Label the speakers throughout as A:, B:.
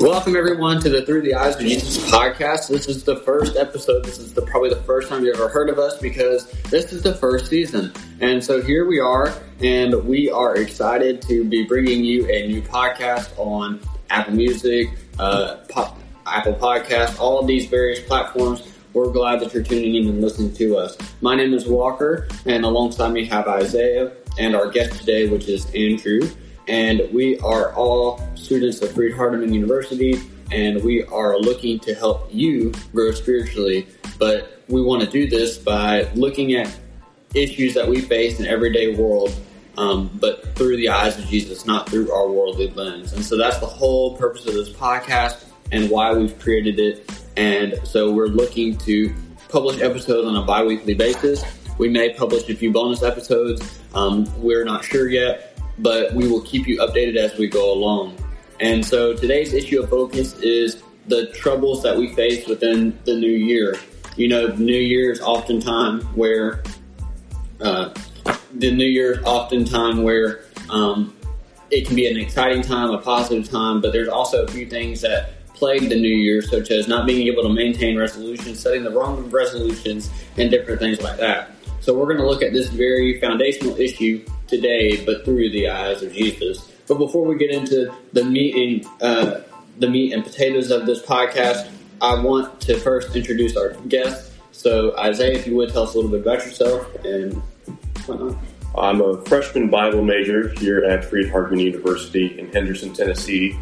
A: Welcome everyone to the Through the Eyes of Jesus podcast. This is the first episode. This is the, probably the first time you've ever heard of us because this is the first season. And so here we are, and we are excited to be bringing you a new podcast on Apple Music, uh, Pop, Apple Podcast, all of these various platforms. We're glad that you're tuning in and listening to us. My name is Walker, and alongside me have Isaiah and our guest today, which is Andrew and we are all students of Freed Hardeman University, and we are looking to help you grow spiritually. But we want to do this by looking at issues that we face in everyday world, um, but through the eyes of Jesus, not through our worldly lens. And so that's the whole purpose of this podcast and why we've created it. And so we're looking to publish episodes on a bi-weekly basis. We may publish a few bonus episodes. Um, we're not sure yet, but we will keep you updated as we go along. And so today's issue of focus is the troubles that we face within the new year. You know, New Year is often time where uh, the New Year is often time where um, it can be an exciting time, a positive time, but there's also a few things that plague the new year, such as not being able to maintain resolutions, setting the wrong resolutions, and different things like that. So we're going to look at this very foundational issue today, but through the eyes of Jesus. But before we get into the meat and uh, the meat and potatoes of this podcast, I want to first introduce our guest. So, Isaiah, if you would tell us a little bit about yourself and whatnot.
B: I'm a freshman Bible major here at Freed Hardeman University in Henderson, Tennessee.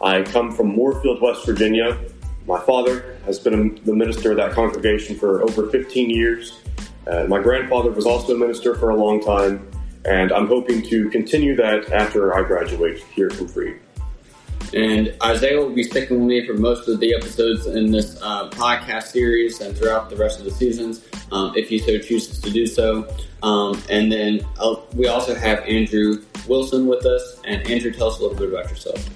B: I come from Moorefield, West Virginia. My father has been the minister of that congregation for over 15 years. My grandfather was also a minister for a long time, and I'm hoping to continue that after I graduate here from Freed.
A: And Isaiah will be sticking with me for most of the episodes in this uh, podcast series and throughout the rest of the seasons, um, if he so chooses to do so. Um, and then uh, we also have Andrew Wilson with us. And Andrew, tell us a little bit about yourself.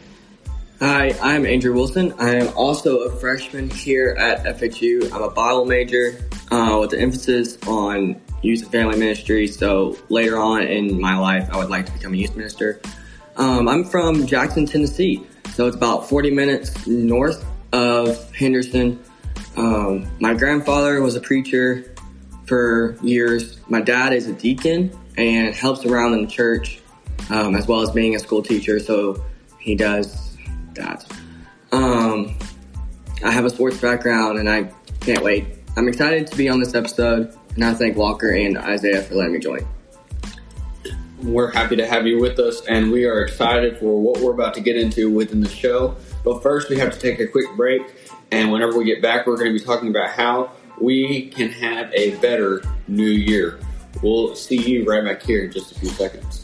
C: Hi, I'm Andrew Wilson. I am also a freshman here at FHU. I'm a Bible major uh, with an emphasis on youth and family ministry. So later on in my life, I would like to become a youth minister. Um, I'm from Jackson, Tennessee. So it's about 40 minutes north of Henderson. Um, my grandfather was a preacher for years. My dad is a deacon and helps around in the church, um, as well as being a school teacher. So he does that. Um, I have a sports background and I can't wait. I'm excited to be on this episode. And I thank Walker and Isaiah for letting me join.
A: We're happy to have you with us, and we are excited for what we're about to get into within the show. But first, we have to take a quick break, and whenever we get back, we're going to be talking about how we can have a better new year. We'll see you right back here in just a few seconds.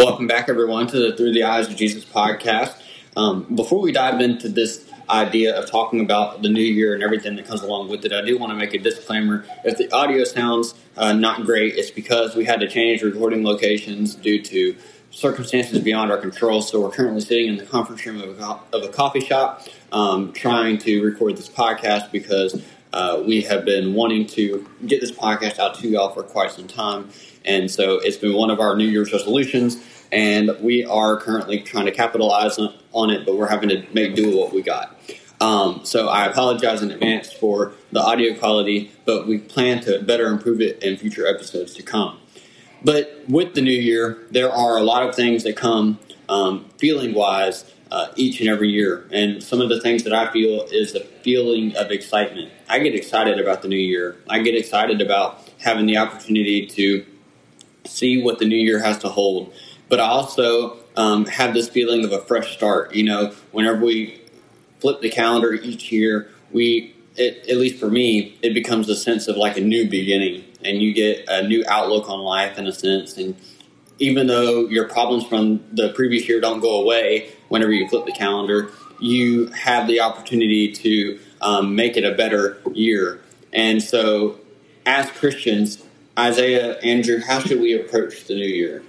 A: Welcome back, everyone, to the Through the Eyes of Jesus podcast. Um, before we dive into this idea of talking about the new year and everything that comes along with it, I do want to make a disclaimer. If the audio sounds uh, not great, it's because we had to change recording locations due to circumstances beyond our control. So we're currently sitting in the conference room of a, of a coffee shop um, trying to record this podcast because uh, we have been wanting to get this podcast out to y'all for quite some time. And so it's been one of our New Year's resolutions and we are currently trying to capitalize on, it, but we're having to make do with what we got. Um, so I apologize in advance for the audio quality, but we plan to better improve it in future episodes to come. But with the new year, there are a lot of things that come um, feeling wise uh, each and every year. And some of the things that I feel is the feeling of excitement. I get excited about the new year. I get excited about having the opportunity to see what the new year has to hold but I also um, have this feeling of a fresh start. You know, whenever we flip the calendar each year, we, it, at least for me, it becomes a sense of like a new beginning, and you get a new outlook on life in a sense. And even though your problems from the previous year don't go away whenever you flip the calendar, you have the opportunity to um, make it a better year. And so, as Christians, Isaiah, Andrew, how should we approach the new year?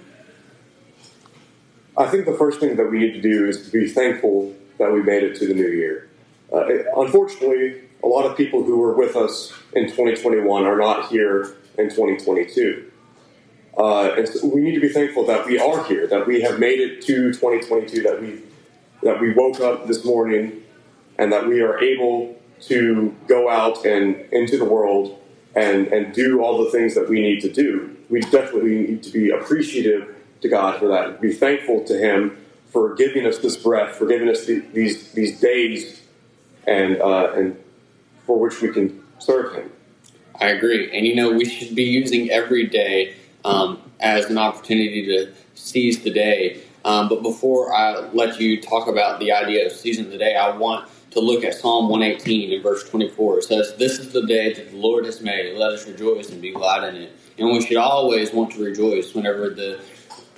B: I think the first thing that we need to do is to be thankful that we made it to the new year. Uh, unfortunately, a lot of people who were with us in 2021 are not here in 2022. Uh, and so we need to be thankful that we are here, that we have made it to 2022, that we that we woke up this morning, and that we are able to go out and into the world and and do all the things that we need to do. We definitely need to be appreciative to God for that. Be thankful to Him for giving us this breath, for giving us the, these these days, and uh, and for which we can serve Him.
A: I agree, and you know we should be using every day um, as an opportunity to seize the day. Um, but before I let you talk about the idea of seizing the day, I want to look at Psalm 118 in verse 24. It says, This is the day that the Lord has made. Let us rejoice and be glad in it. And we should always want to rejoice whenever the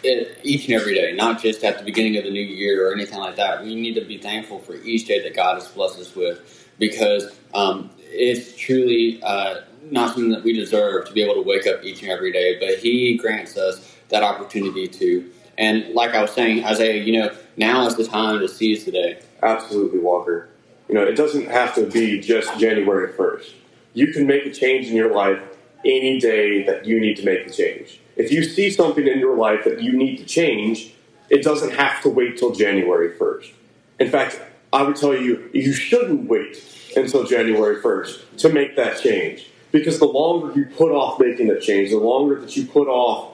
A: it, each and every day, not just at the beginning of the new year or anything like that. We need to be thankful for each day that God has blessed us with because um, it's truly uh, not something that we deserve to be able to wake up each and every day, but He grants us that opportunity to. And like I was saying, Isaiah, you know, now is the time to seize the day.
B: Absolutely, Walker. You know, it doesn't have to be just January 1st. You can make a change in your life any day that you need to make the change. If you see something in your life that you need to change, it doesn't have to wait till January 1st. In fact, I would tell you, you shouldn't wait until January 1st to make that change. Because the longer you put off making that change, the longer that you put off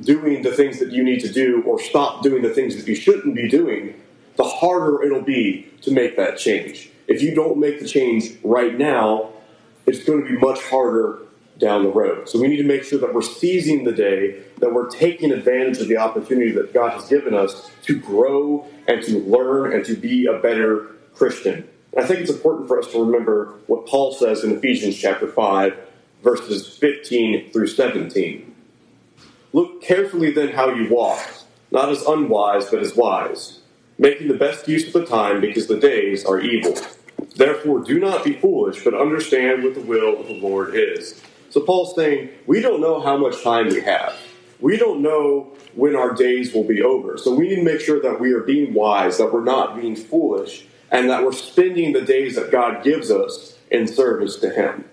B: doing the things that you need to do or stop doing the things that you shouldn't be doing, the harder it'll be to make that change. If you don't make the change right now, it's going to be much harder down the road. So we need to make sure that we're seizing the day, that we're taking advantage of the opportunity that God has given us to grow and to learn and to be a better Christian. I think it's important for us to remember what Paul says in Ephesians chapter 5, verses 15 through 17. Look carefully then how you walk, not as unwise, but as wise, making the best use of the time because the days are evil. Therefore, do not be foolish, but understand what the will of the Lord is. So, Paul's saying, we don't know how much time we have. We don't know when our days will be over. So, we need to make sure that we are being wise, that we're not being foolish, and that we're spending the days that God gives us in service to Him.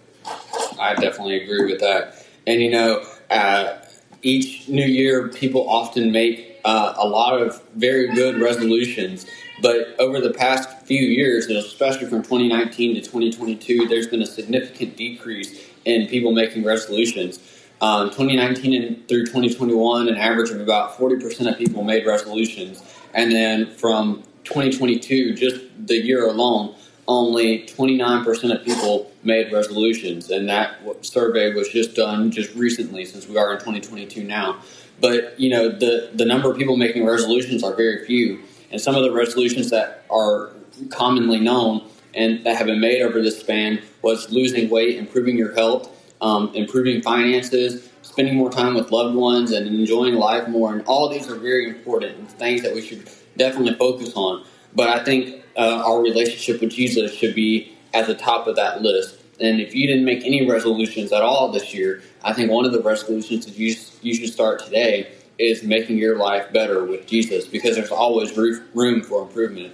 A: I definitely agree with that. And you know, uh, each new year, people often make uh, a lot of very good resolutions. But over the past few years, especially from 2019 to 2022, there's been a significant decrease in people making resolutions. Um, 2019 and through 2021, an average of about 40% of people made resolutions. And then from 2022, just the year alone, only 29% of people made resolutions. And that survey was just done just recently since we are in 2022 now. But, you know, the, the number of people making resolutions are very few. And some of the resolutions that are commonly known and that have been made over this span was losing weight, improving your health, um, improving finances, spending more time with loved ones, and enjoying life more. And all these are very important and things that we should definitely focus on. But I think uh, our relationship with Jesus should be at the top of that list. And if you didn't make any resolutions at all this year, I think one of the resolutions that you, you should start today is making your life better with Jesus because there's always room for improvement.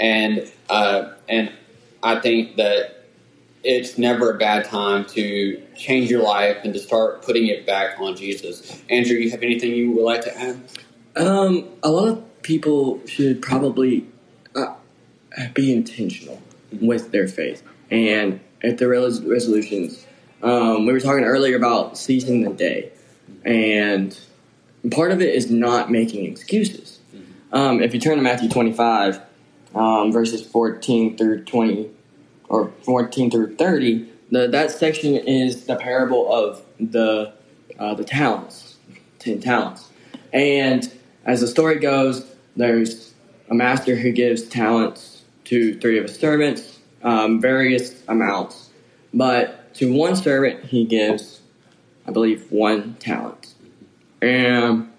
A: And uh, and I think that it's never a bad time to change your life and to start putting it back on Jesus. Andrew, you have anything you would like to add?
C: Um, a lot of people should probably uh, be intentional with their faith and at their res- resolutions. Um, we were talking earlier about seizing the day, and part of it is not making excuses. Um, if you turn to Matthew 25, um, verses 14 through 20, or 14 through 30, the, that section is the parable of the uh, the talents, ten talents, and as the story goes, there's a master who gives talents to three of his servants, um, various amounts, but to one servant he gives, I believe, one talent, and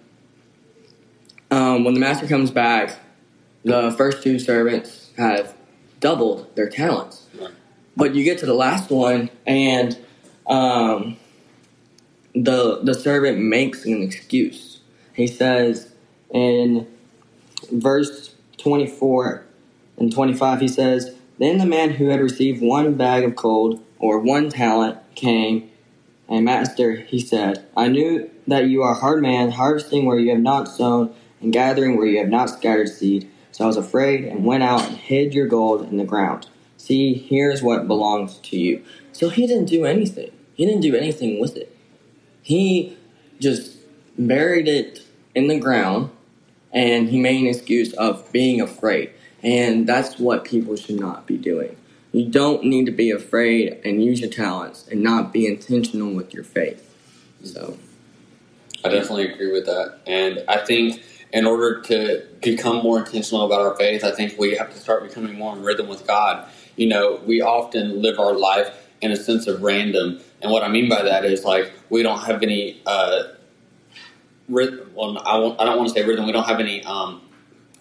C: um, when the master comes back, the first two servants have doubled their talents. But you get to the last one, and um, the the servant makes an excuse. He says in verse twenty four and twenty five, he says, "Then the man who had received one bag of gold or one talent came And Master, he said, I knew that you are a hard man, harvesting where you have not sown, and gathering where you have not scattered seed. So I was afraid and went out and hid your gold in the ground. See, here's what belongs to you. So he didn't do anything. He didn't do anything with it. He just buried it in the ground and he made an excuse of being afraid. And that's what people should not be doing. You don't need to be afraid and use your talents and not be intentional with your faith. So,
A: I definitely agree with that. And I think in order to become more intentional about our faith, I think we have to start becoming more in rhythm with God. You know, we often live our life in a sense of random. And what I mean by that is like we don't have any uh, rhythm. Well, I, I don't want to say rhythm. We don't have any um,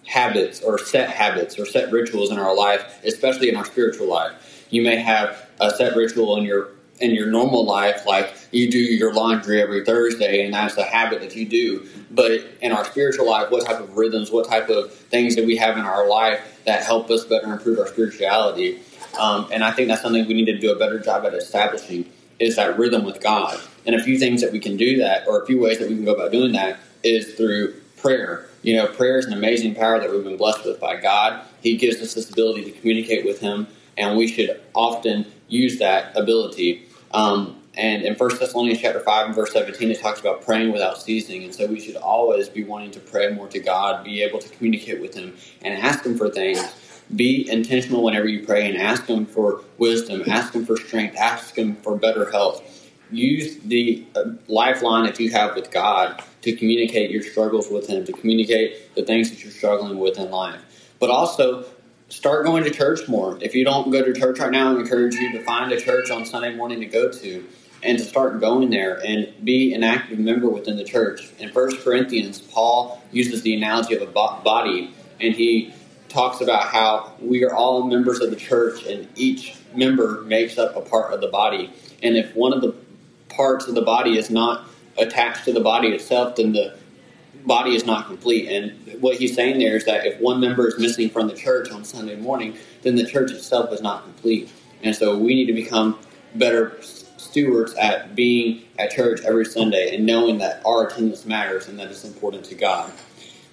A: habits or set habits or set rituals in our life, especially in our spiritual life. You may have a set ritual in your in your normal life, like you do your laundry every Thursday, and that's the habit that you do. But in our spiritual life, what type of rhythms, what type of things that we have in our life that help us better improve our spirituality? Um, and I think that's something we need to do a better job at establishing is that rhythm with God. And a few things that we can do that, or a few ways that we can go about doing that, is through prayer. You know, prayer is an amazing power that we've been blessed with by God. He gives us this ability to communicate with Him, and we should often use that ability. Um, and in 1 Thessalonians chapter 5 and verse 17, it talks about praying without ceasing. And so we should always be wanting to pray more to God, be able to communicate with Him, and ask Him for things. Be intentional whenever you pray and ask Him for wisdom, ask Him for strength, ask Him for better health. Use the uh, lifeline that you have with God to communicate your struggles with Him, to communicate the things that you're struggling with in life. But also, start going to church more. If you don't go to church right now, I encourage you to find a church on Sunday morning to go to and to start going there and be an active member within the church. In First Corinthians, Paul uses the analogy of a body, and he talks about how we are all members of the church, and each member makes up a part of the body. And if one of the parts of the body is not attached to the body itself, then the body is not complete. And what he's saying there is that if one member is missing from the church on Sunday morning, then the church itself is not complete. And so we need to become better stewards at being at church every Sunday and knowing that our attendance matters and that it's important to God.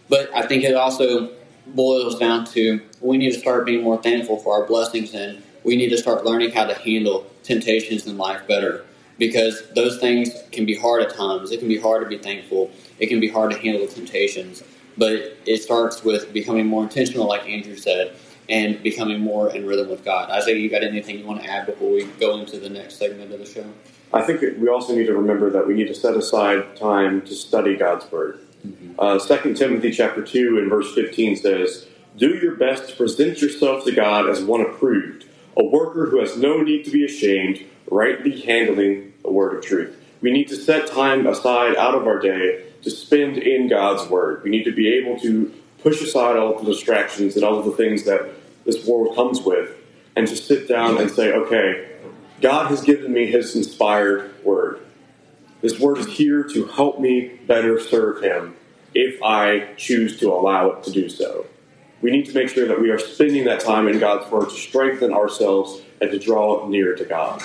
A: But I think it also boils down to we need to start being more thankful for our blessings and we need to start learning how to handle temptations in life better because those things can be hard at times. It can be hard to be thankful. It can be hard to handle the temptations. But it starts with becoming more intentional, like Andrew said, and becoming more in rhythm with God. Isaiah, you got anything you want to add before we go into the next segment of the show?
B: I think we also need to remember that we need to set aside time to study God's Word. Mm-hmm. Uh, 2 Timothy chapter 2 and verse 15 says, Do your best to present yourself to God as one approved, a worker who has no need to be ashamed, rightly handling the word of truth. We need to set time aside out of our day to spend in God's Word. We need to be able to push aside all the distractions and all of the things that this world comes with and just sit down and say, okay, God has given me His inspired Word. This Word is here to help me better serve Him if I choose to allow it to do so. We need to make sure that we are spending that time in God's Word to strengthen ourselves and to draw near to God.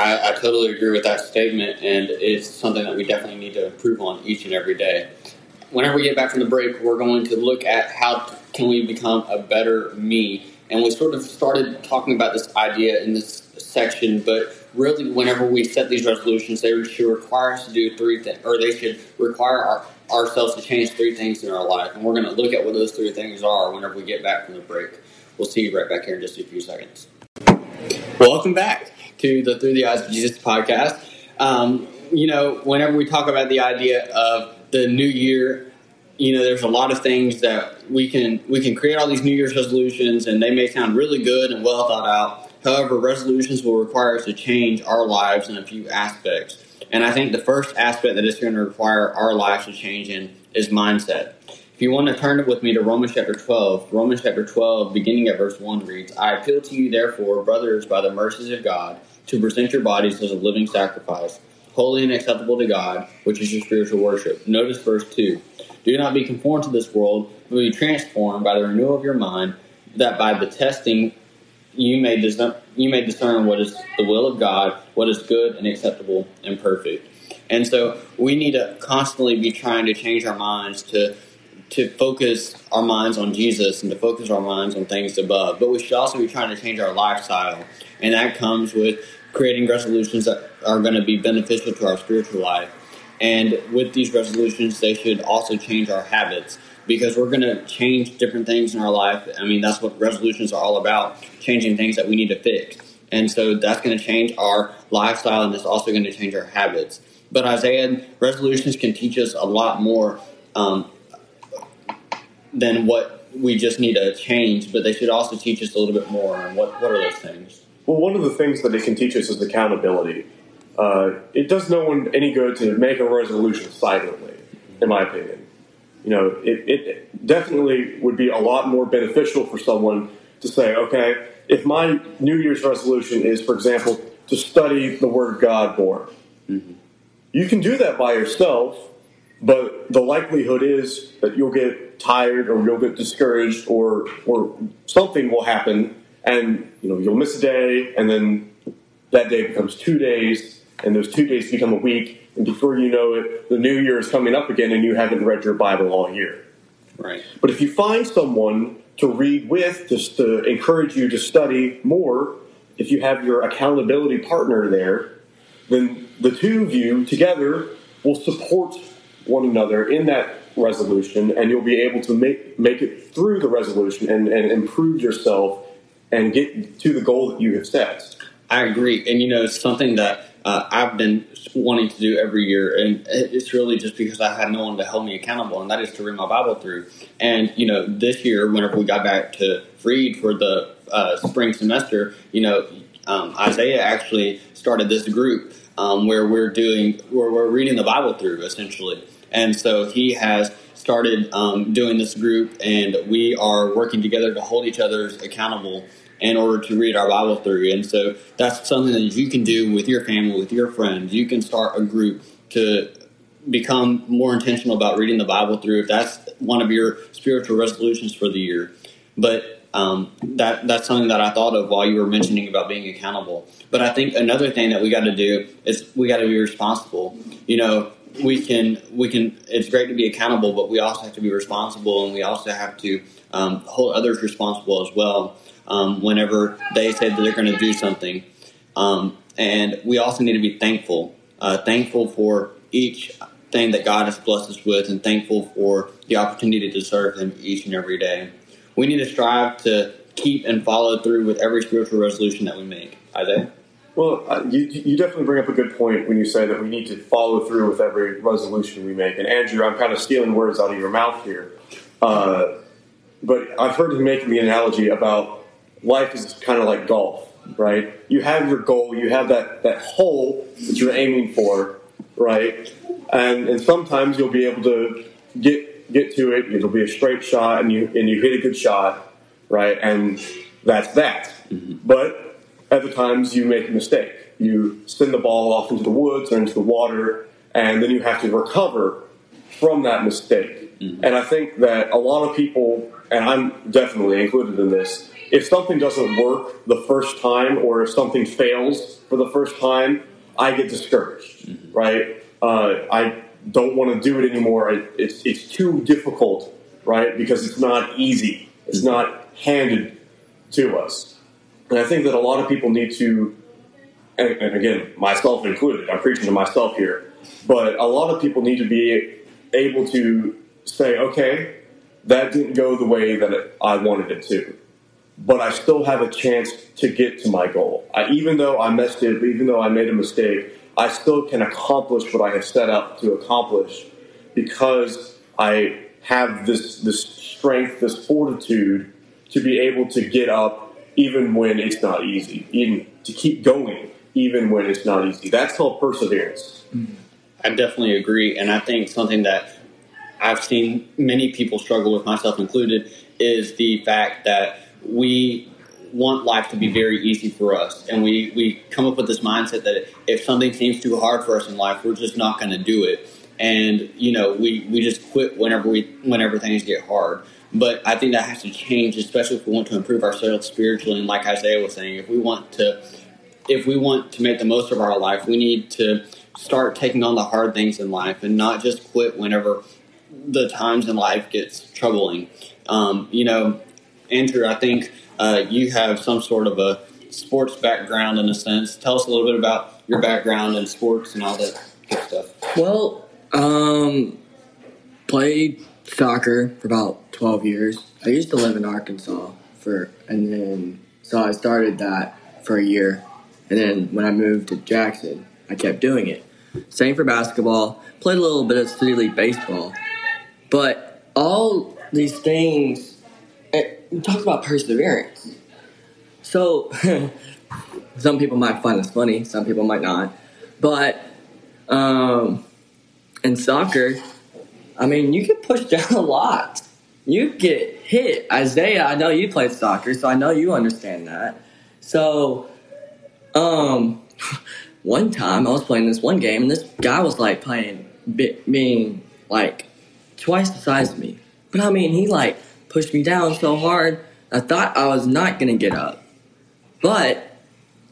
A: I, I totally agree with that statement, and it's something that we definitely need to improve on each and every day. Whenever we get back from the break, we're going to look at how can we become a better me, and we sort of started talking about this idea in this section, but really, whenever we set these resolutions, they should require us to do three things, or they should require our, ourselves to change three things in our life, and we're going to look at what those three things are whenever we get back from the break. We'll see you right back here in just a few seconds. Welcome back to the Through the Eyes of Jesus podcast. Um, you know, whenever we talk about the idea of the new year, you know, there's a lot of things that we can we can create all these New Year's resolutions, and they may sound really good and well thought out. However, resolutions will require us to change our lives in a few aspects. And I think the first aspect that is going to require our lives to change in is mindset. If you want to turn it with me to Romans chapter 12, Romans chapter 12, beginning at verse 1 reads, I appeal to you, therefore, brothers, by the mercies of God, to present your bodies as a living sacrifice, holy and acceptable to God, which is your spiritual worship. Notice verse 2. Do not be conformed to this world, but be transformed by the renewal of your mind, that by the testing you may discern, you may discern what is the will of God, what is good and acceptable and perfect. And so we need to constantly be trying to change our minds to to focus our minds on Jesus and to focus our minds on things above. But we should also be trying to change our lifestyle, and that comes with creating resolutions that are going to be beneficial to our spiritual life. And with these resolutions, they should also change our habits because we're going to change different things in our life. I mean, that's what resolutions are all about changing things that we need to fix. And so that's going to change our lifestyle and it's also going to change our habits. But Isaiah, resolutions can teach us a lot more um, than what we just need to change, but they should also teach us a little bit more. And what, what are those things?
B: Well, one of the things that it can teach us is accountability. Uh, it does no one any good to make a resolution silently, in my opinion. You know, it, it definitely would be a lot more beneficial for someone to say, okay, if my New Year's resolution is, for example, to study the Word of God more, mm-hmm. you can do that by yourself, but the likelihood is that you'll get tired or you'll get discouraged or or something will happen and you know you'll miss a day and then that day becomes two days and those two days become a week and before you know it the new year is coming up again and you haven't read your bible all year.
A: Right.
B: But if you find someone to read with just to encourage you to study more if you have your accountability partner there then the two of you together will support one another in that resolution and you'll be able to make make it through the resolution and, and improve yourself and get to the goal that you have set.
A: I agree, and you know, it's something that uh, I've been wanting to do every year, and it's really just because I had no one to hold me accountable, and that is to read my Bible through. And you know, this year, whenever we got back to Freed for the uh, spring semester, you know, um, Isaiah actually started this group um, where we're doing where we're reading the Bible through essentially, and so he has started um, doing this group, and we are working together to hold each other accountable in order to read our Bible through. And so that's something that you can do with your family, with your friends. You can start a group to become more intentional about reading the Bible through if that's one of your spiritual resolutions for the year. But um, that that's something that I thought of while you were mentioning about being accountable. But I think another thing that we got to do is we got to be responsible. You know, we can we can. It's great to be accountable, but we also have to be responsible, and we also have to um, hold others responsible as well um, whenever they say that they're going to do something. Um, and we also need to be thankful, uh, thankful for each thing that God has blessed us with, and thankful for the opportunity to serve Him each and every day. We need to strive to keep and follow through with every spiritual resolution that we make. Isaiah.
B: Well, uh, you, you definitely bring up a good point when you say that we need to follow through with every resolution we make. And Andrew, I'm kind of stealing words out of your mouth here. Uh, but I've heard you making the analogy about life is kind of like golf, right? You have your goal, you have that, that hole that you're aiming for, right? And, and sometimes you'll be able to get, get to it, it'll be a straight shot, and you, and you hit a good shot, right? And that's that. Mm-hmm. But other times you make a mistake. You send the ball off into the woods or into the water, and then you have to recover from that mistake. Mm-hmm. And I think that a lot of people, and I'm definitely included in this, if something doesn't work the first time or if something fails for the first time, I get discouraged, mm-hmm. right? Uh, I don't want to do it anymore. It's, it's too difficult, right? Because it's not easy. It's mm-hmm. not handed to us. And I think that a lot of people need to, and, and again, myself included, I'm preaching to myself here, but a lot of people need to be able to say, okay, that didn't go the way that I wanted it to but I still have a chance to get to my goal. I, even though I messed it, even though I made a mistake, I still can accomplish what I have set out to accomplish because I have this this strength, this fortitude to be able to get up even when it's not easy, even to keep going even when it's not easy. That's called perseverance. Mm-hmm.
A: I definitely agree, and I think something that I've seen many people struggle with, myself included, is the fact that we want life to be very easy for us. And we, we come up with this mindset that if something seems too hard for us in life, we're just not going to do it. And, you know, we, we just quit whenever we, whenever things get hard. But I think that has to change, especially if we want to improve ourselves spiritually. And like Isaiah was saying, if we want to, if we want to make the most of our life, we need to start taking on the hard things in life and not just quit whenever the times in life gets troubling. Um, you know, Andrew, I think uh, you have some sort of a sports background in a sense. Tell us a little bit about your background in sports and all that good stuff.
C: Well, um, played soccer for about 12 years. I used to live in Arkansas for, and then, so I started that for a year. And then when I moved to Jackson, I kept doing it. Same for basketball. Played a little bit of city league baseball. But all these things, it, we talk about perseverance. So, some people might find this funny, some people might not. But um, in soccer, I mean, you get pushed down a lot. You get hit. Isaiah, I know you played soccer, so I know you understand that. So, um, one time I was playing this one game, and this guy was like playing, being like twice the size of me. But I mean, he like pushed me down so hard, I thought I was not gonna get up. But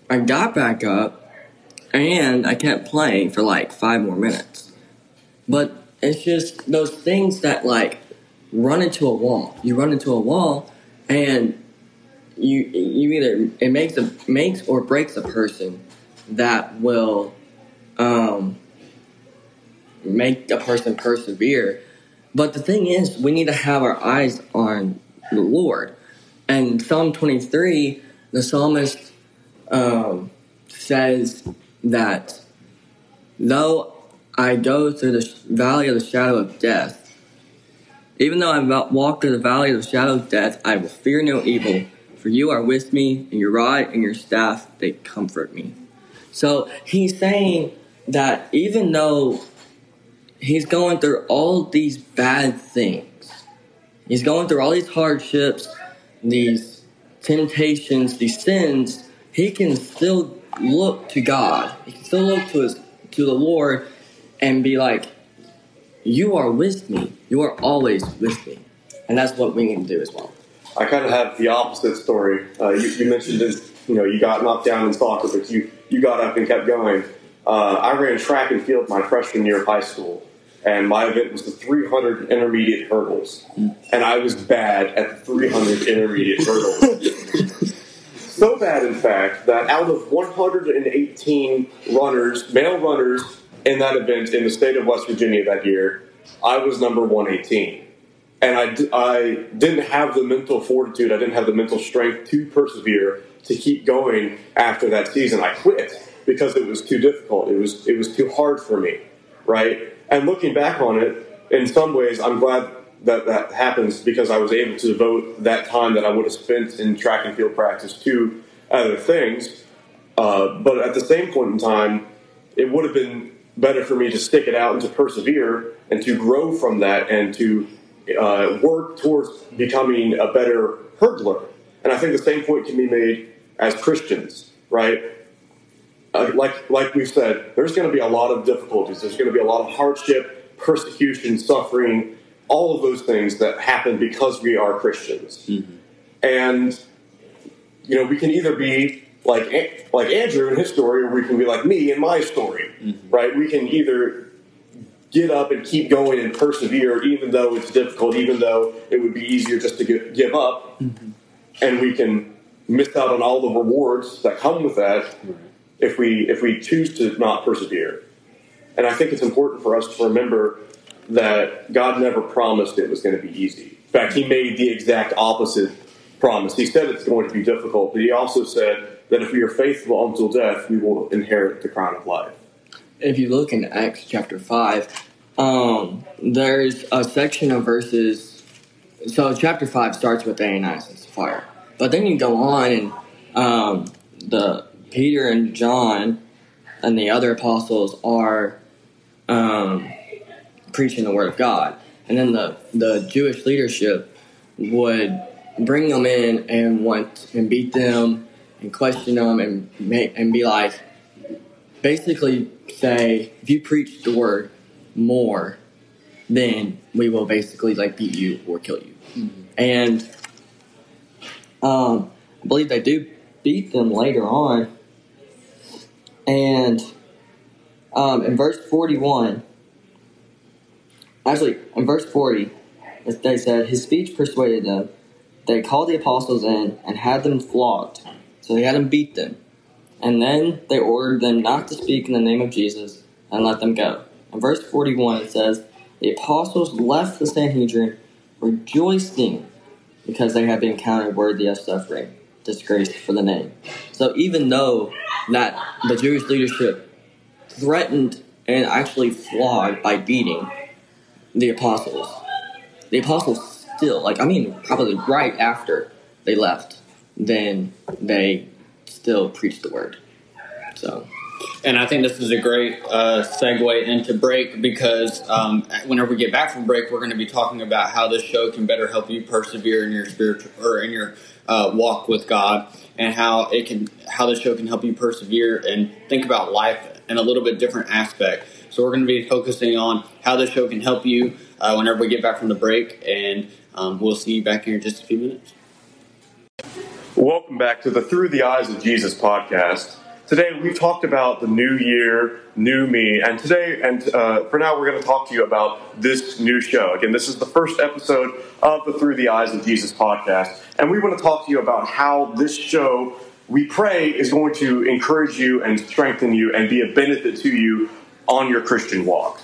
C: I got back up, and I kept playing for like five more minutes. But it's just those things that like run into a wall. You run into a wall, and you you either it makes a makes or breaks a person that will um, make a person persevere. But the thing is, we need to have our eyes on the Lord. And Psalm 23, the psalmist um, says that though I go through the valley of the shadow of death, even though I walk through the valley of the shadow of death, I will fear no evil, for you are with me, and your rod and your staff, they comfort me. So he's saying that even though he's going through all these bad things, he's going through all these hardships, these temptations, these sins, he can still look to God. He can still look to his to the Lord and be like, You are with me. You are always with me. And that's what we need to do as well.
B: I kind of have the opposite story. Uh, you, you, mentioned this, you know, you got knocked down in soccer, but you, you got up and kept going. Uh, I ran track and field my freshman year of high school, and my event was the 300 intermediate hurdles. And I was bad at the 300 intermediate hurdles. so bad, in fact, that out of 118 runners, male runners in that event in the state of West Virginia that year, I was number 118 and I, I didn't have the mental fortitude, I didn't have the mental strength to persevere to keep going after that season. I quit because it was too difficult. It was it was too hard for me, right? And looking back on it, in some ways, I'm glad that that happens because I was able to devote that time that I would have spent in track and field practice to other things. Uh, but at the same point in time, it would have been better for me to stick it out and to persevere and to grow from that and to uh, work towards becoming a better hurdler. And I think the same point can be made as Christians, right? Uh, like like we've said, there's going to be a lot of difficulties. There's going to be a lot of hardship, persecution, suffering, all of those things that happen because we are Christians. Mm-hmm. And you know, we can either be like like Andrew in his story, or we can be like me in my story, mm-hmm. right? We can either get up and keep going and persevere, even though it's difficult, even though it would be easier just to give, give up, mm-hmm. and we can miss out on all the rewards that come with that if we if we choose to not persevere. And I think it's important for us to remember that God never promised it was going to be easy. In fact, He made the exact opposite promise. He said it's going to be difficult, but He also said that if we are faithful until death, we will inherit the crown of life
C: if you look in Acts chapter 5, um, there's a section of verses. So, chapter 5 starts with Ananias and Sapphira. But then you go on, and um, the Peter and John and the other apostles are um, preaching the word of God. And then the, the Jewish leadership would bring them in and want and beat them and question them and make, and be like, basically say, if you preach the word more, then we will basically like beat you or kill you. Mm-hmm. And um, I believe they do beat them later on. And um, in verse 41, actually, in verse 40, they said, His speech persuaded them. They called the apostles in and had them flogged. So they had them beat them. And then they ordered them not to speak in the name of Jesus and let them go. In verse 41, it says, The apostles left the Sanhedrin rejoicing because they had been counted worthy of suffering, disgrace for the name. So even though that the Jewish leadership threatened and actually flogged by beating the apostles, the apostles still, like, I mean, probably right after they left, then they still preached the word. So.
A: And I think this is a great uh, segue into break because um, whenever we get back from break, we're going to be talking about how this show can better help you persevere in your spiritual or in your uh, walk with God, and how it can how the show can help you persevere and think about life in a little bit different aspect. So we're going to be focusing on how the show can help you uh, whenever we get back from the break, and um, we'll see you back here in just a few minutes.
B: Welcome back to the Through the Eyes of Jesus podcast. Today we've talked about the new year, new me, and today and uh, for now we're going to talk to you about this new show. Again, this is the first episode of the Through the Eyes of Jesus podcast, and we want to talk to you about how this show we pray is going to encourage you and strengthen you and be a benefit to you on your Christian walk.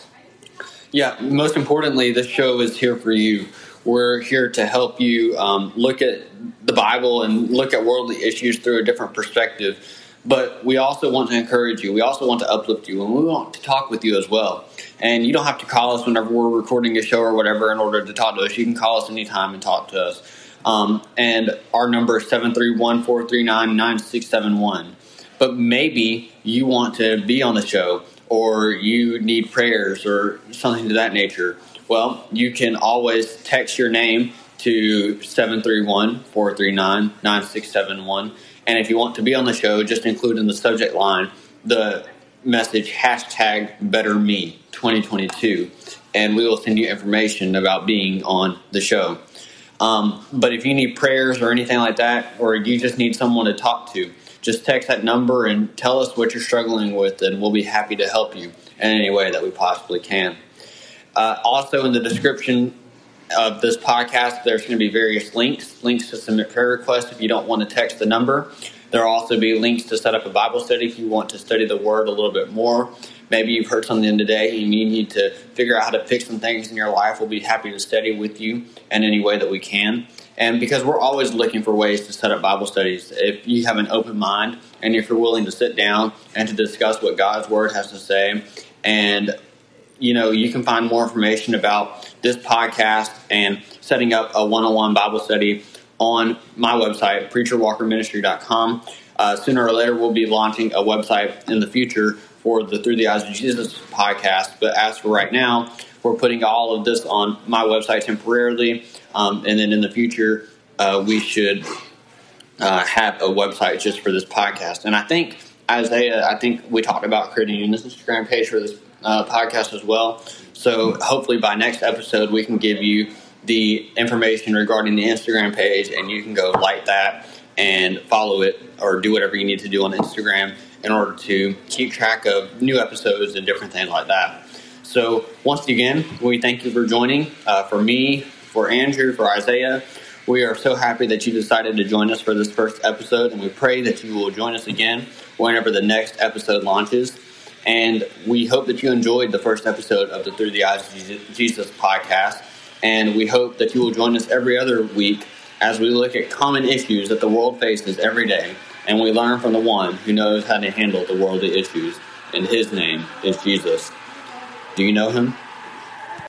A: Yeah, most importantly, this show is here for you. We're here to help you um, look at the Bible and look at worldly issues through a different perspective but we also want to encourage you. We also want to uplift you, and we want to talk with you as well. And you don't have to call us whenever we're recording a show or whatever in order to talk to us. You can call us anytime and talk to us. Um, and our number is 731 439 9671. But maybe you want to be on the show or you need prayers or something to that nature. Well, you can always text your name to 731 439 9671 and if you want to be on the show, just include in the subject line the message hashtag better me 2022 and we will send you information about being on the show. Um, but if you need prayers or anything like that or you just need someone to talk to just text that number and tell us what you're struggling with and we'll be happy to help you in any way that we possibly can. Uh, also in the description of this podcast, there's going to be various links, links to submit prayer requests if you don't want to text the number. There will also be links to set up a Bible study if you want to study the Word a little bit more. Maybe you've heard something today and you need to figure out how to fix some things in your life. We'll be happy to study with you in any way that we can. And because we're always looking for ways to set up Bible studies, if you have an open mind and if you're willing to sit down and to discuss what God's Word has to say and you know, you can find more information about this podcast and setting up a one-on-one Bible study on my website, preacherwalkerministry.com. Uh, sooner or later, we'll be launching a website in the future for the Through the Eyes of Jesus podcast. But as for right now, we're putting all of this on my website temporarily, um, and then in the future, uh, we should uh, have a website just for this podcast. And I think Isaiah, I think we talked about creating an Instagram page for this uh, podcast as well. So hopefully by next episode we can give you the information regarding the Instagram page, and you can go like that and follow it or do whatever you need to do on Instagram in order to keep track of new episodes and different things like that. So once again, we thank you for joining. Uh, for me, for Andrew, for Isaiah. We are so happy that you decided to join us for this first episode, and we pray that you will join us again whenever the next episode launches. And we hope that you enjoyed the first episode of the Through the Eyes of Jesus podcast. And we hope that you will join us every other week as we look at common issues that the world faces every day. And we learn from the one who knows how to handle the worldly issues. And his name is Jesus. Do you know him?